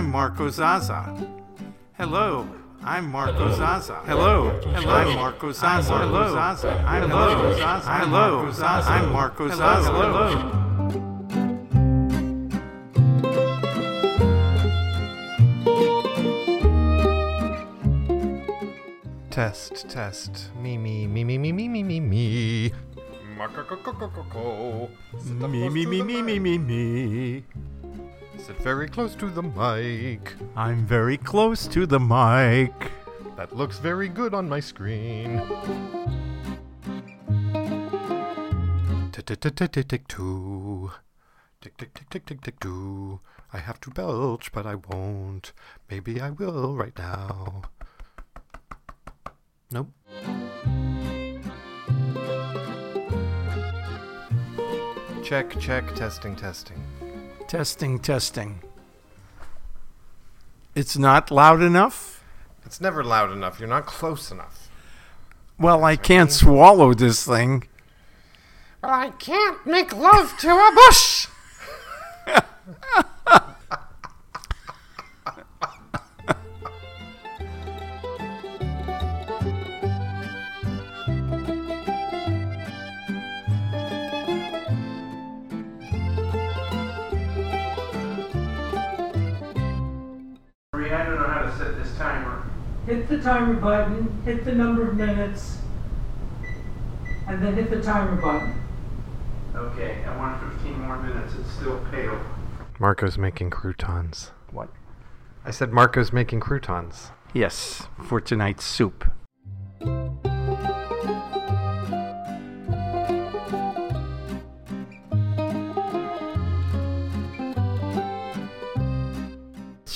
I'm Marco Zaza. Hello, I'm Marco Zaza. Hello, hello, I'm Marco Zaza. Hello, Zaza. I'm Marco Zaza. Hello, Zaza. I'm Marco Zaza. Hello. Test, test. Me, me, me, me, me, me, me, me, me. Me, me, me, me, me, me, me. Sit very close to the mic. I'm very close to the mic. That looks very good on my screen. Tick, tick, tick, tick, tick, two. Tick, tick, tick, tick, tick, tick, two. I have to belch, but I won't. Maybe I will right now. Nope. Check, check, testing, testing. Testing, testing. It's not loud enough? It's never loud enough. You're not close enough. Well, I can't swallow this thing. Well, I can't make love to a bush. I don't know how to set this timer. Hit the timer button, hit the number of minutes, and then hit the timer button. Okay, I want 15 more minutes. It's still pale. Marco's making croutons. What? I said Marco's making croutons. Yes, for tonight's soup.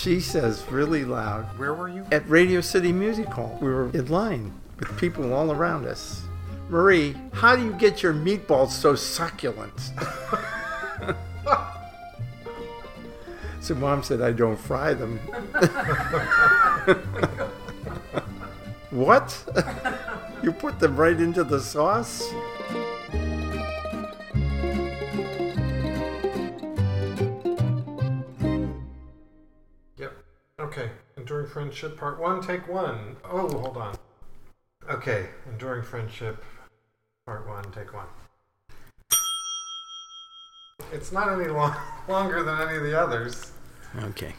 She says really loud. Where were you? At Radio City Music Hall, we were in line with people all around us. Marie, how do you get your meatballs so succulent? so mom said I don't fry them. what? you put them right into the sauce? Friendship, part one, take one. Oh, hold on. Okay. Enduring friendship, part one, take one. It's not any long, longer than any of the others. Okay.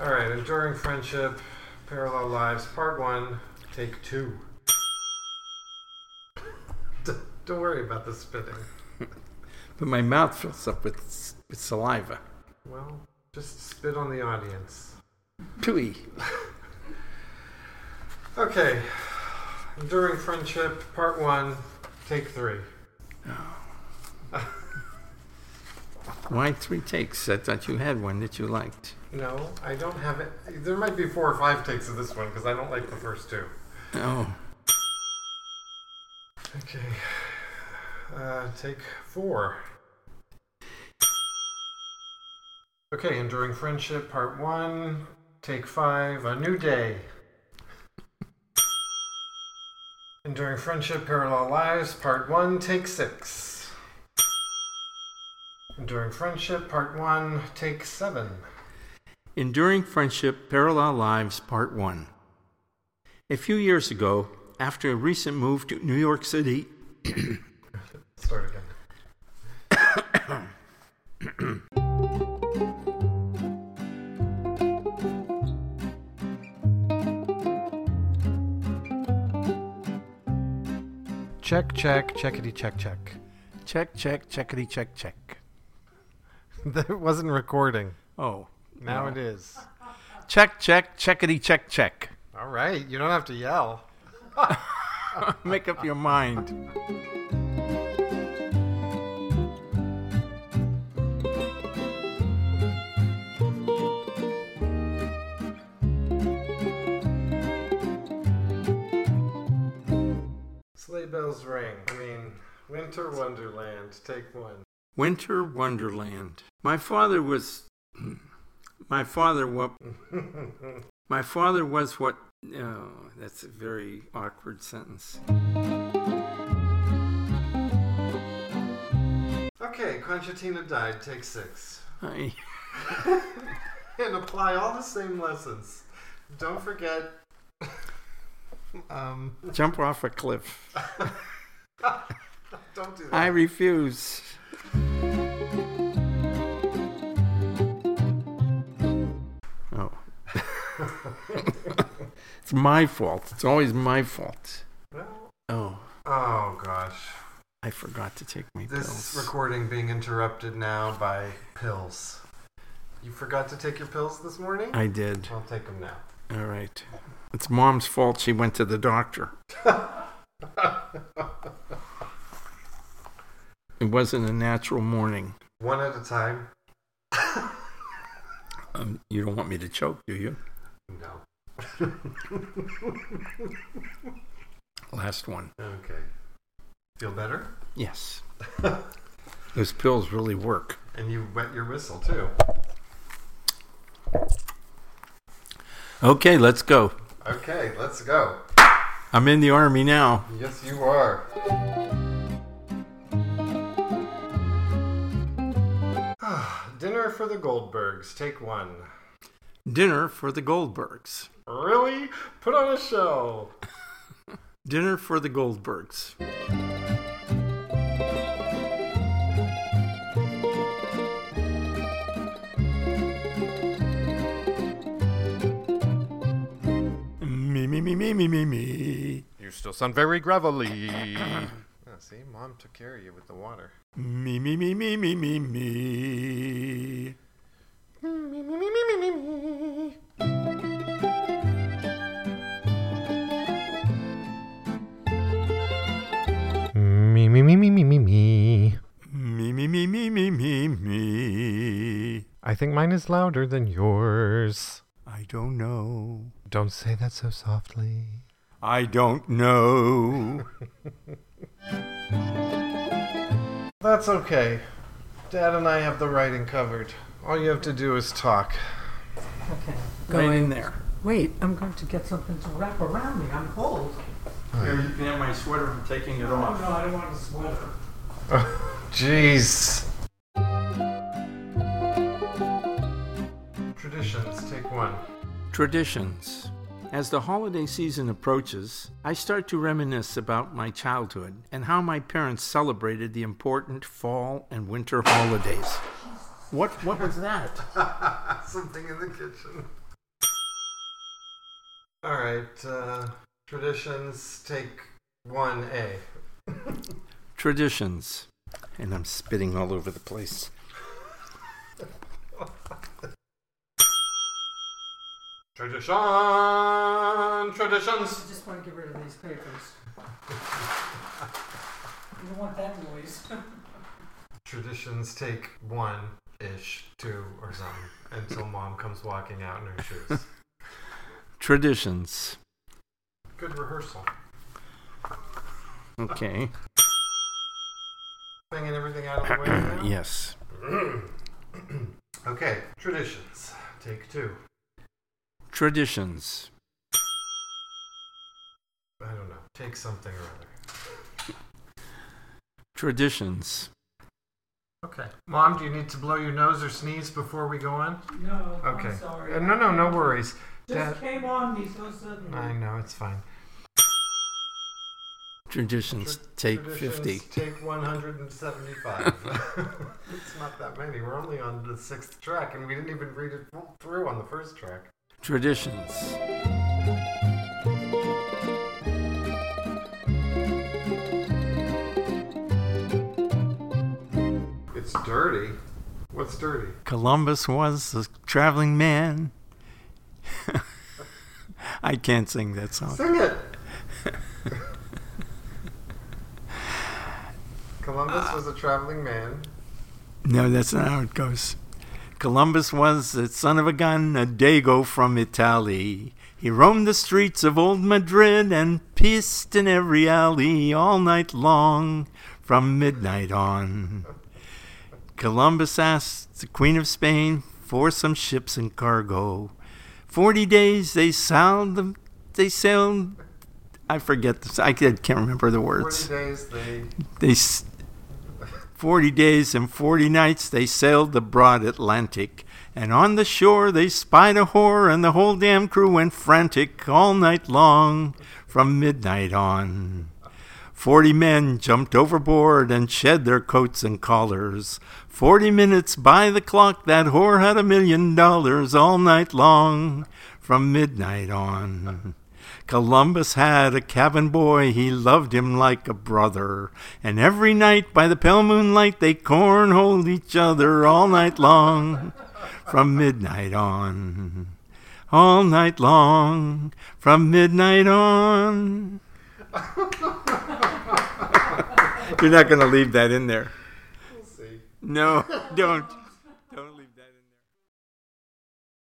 All right. Enduring friendship, parallel lives, part one, take two. D- Don't worry about the spitting. But my mouth fills up with, with saliva. Well, just spit on the audience. Pooey. Okay. Enduring Friendship, Part 1, Take 3. Why three takes? I thought you had one that you liked. No, I don't have it. There might be four or five takes of this one because I don't like the first two. Oh, Okay. Uh, take 4. Okay, Enduring Friendship, Part 1, Take 5, A New Day. Enduring Friendship, Parallel Lives, Part 1, Take 6. Enduring Friendship, Part 1, Take 7. Enduring Friendship Parallel Lives Part 1. A few years ago, after a recent move to New York City, Start again. Check, check, checkity, check, check. check, check, checkity, check, check. That wasn't recording. Oh, Now No. it is. check, check, checkity, check, check. All right, you don't have to yell. Make up your mind. Sleigh bells ring. I mean, Winter Wonderland. Take one. Winter Wonderland. My father was. My father what? My father was what? Oh, that's a very awkward sentence. Okay, Concertina died. Take six. I, and apply all the same lessons. Don't forget. um, Jump off a cliff. don't do that. I refuse. Oh. it's my fault. It's always my fault. Well, Oh, oh gosh. I forgot to take my pills. This pills. recording being interrupted now by pills. You forgot to take your pills this morning? I did. I'll take them now. All right. It's mom's fault she went to the doctor. It wasn't a natural morning. One at a time? Um, you don't want me to choke, do you? No. Last one. Okay. Feel better? Yes. Those pills really work. And you wet your whistle too. Okay, let's go. Okay, let's go. I'm in the army now. Yes, you are. Dinner for the Goldbergs. Take one. Dinner for the Goldbergs. Really? Put on a show. Dinner for the Goldbergs. Me, me, me, me. You still sound very gravelly. oh, see, Mom took care of you with the water. Me, me, me, me, me, me, me. Me, me, me, me, me, me, me. Me, me, me, me, me, me, me. Me, me, me, me, me, me, me. I think mine is louder than yours. I don't know. Don't say that so softly. I don't know. That's okay. Dad and I have the writing covered. All you have to do is talk. Okay. Right in there. Wait, I'm going to get something to wrap around me. I'm cold. Here, you can have my sweater. I'm taking it Oh, off. no, I don't want a sweater. Oh, jeez. Traditions, take one. Traditions. As the holiday season approaches, I start to reminisce about my childhood and how my parents celebrated the important fall and winter holidays. What what was that? Something in the kitchen. All right, uh, traditions, take one A. Traditions. And I'm spitting all over the place. Tradition, traditions. I just want to get rid of these papers. You don't want that noise. Traditions take one ish, two or something until mom comes walking out in her shoes. Traditions. Good rehearsal. Okay. Banging everything out of the way now? yes. Okay, traditions. Take two. Traditions. I don't know. Take something or other. Traditions. Okay. Mom, do you need to blow your nose or sneeze before we go on? No, Okay. I'm sorry. Uh, no, no, no worries. Just Dad- came on me so suddenly. I know, it's fine. Traditions. Tra- Take traditions 50. Take 175. it's not that many. We're only on the sixth track, and we didn't even read it through on the first track. Traditions. It's dirty. What's dirty? Columbus was a traveling man. I can't sing that song. Sing it. Columbus uh, was a traveling man. No, that's not how it goes. Columbus was the son of a gun, a dago from Italy. He roamed the streets of old Madrid and pissed in every alley all night long, from midnight on. Columbus asked the Queen of Spain for some ships and cargo. Forty days they sailed. The, they sailed. I forget this. I can't remember the words. 40 days they. They 40 days and 40 nights they sailed the broad Atlantic, And on the shore they spied a whore, and the whole damn crew went frantic all night long, from midnight on. Forty men jumped overboard and shed their coats and collars. Forty minutes by the clock, that whore had a million dollars all night long, from midnight on. Columbus had a cabin boy, he loved him like a brother, and every night by the pale moonlight they cornholed each other all night long, from midnight on. All night long, from midnight on. You're not going to leave that in there. We'll see. No, don't.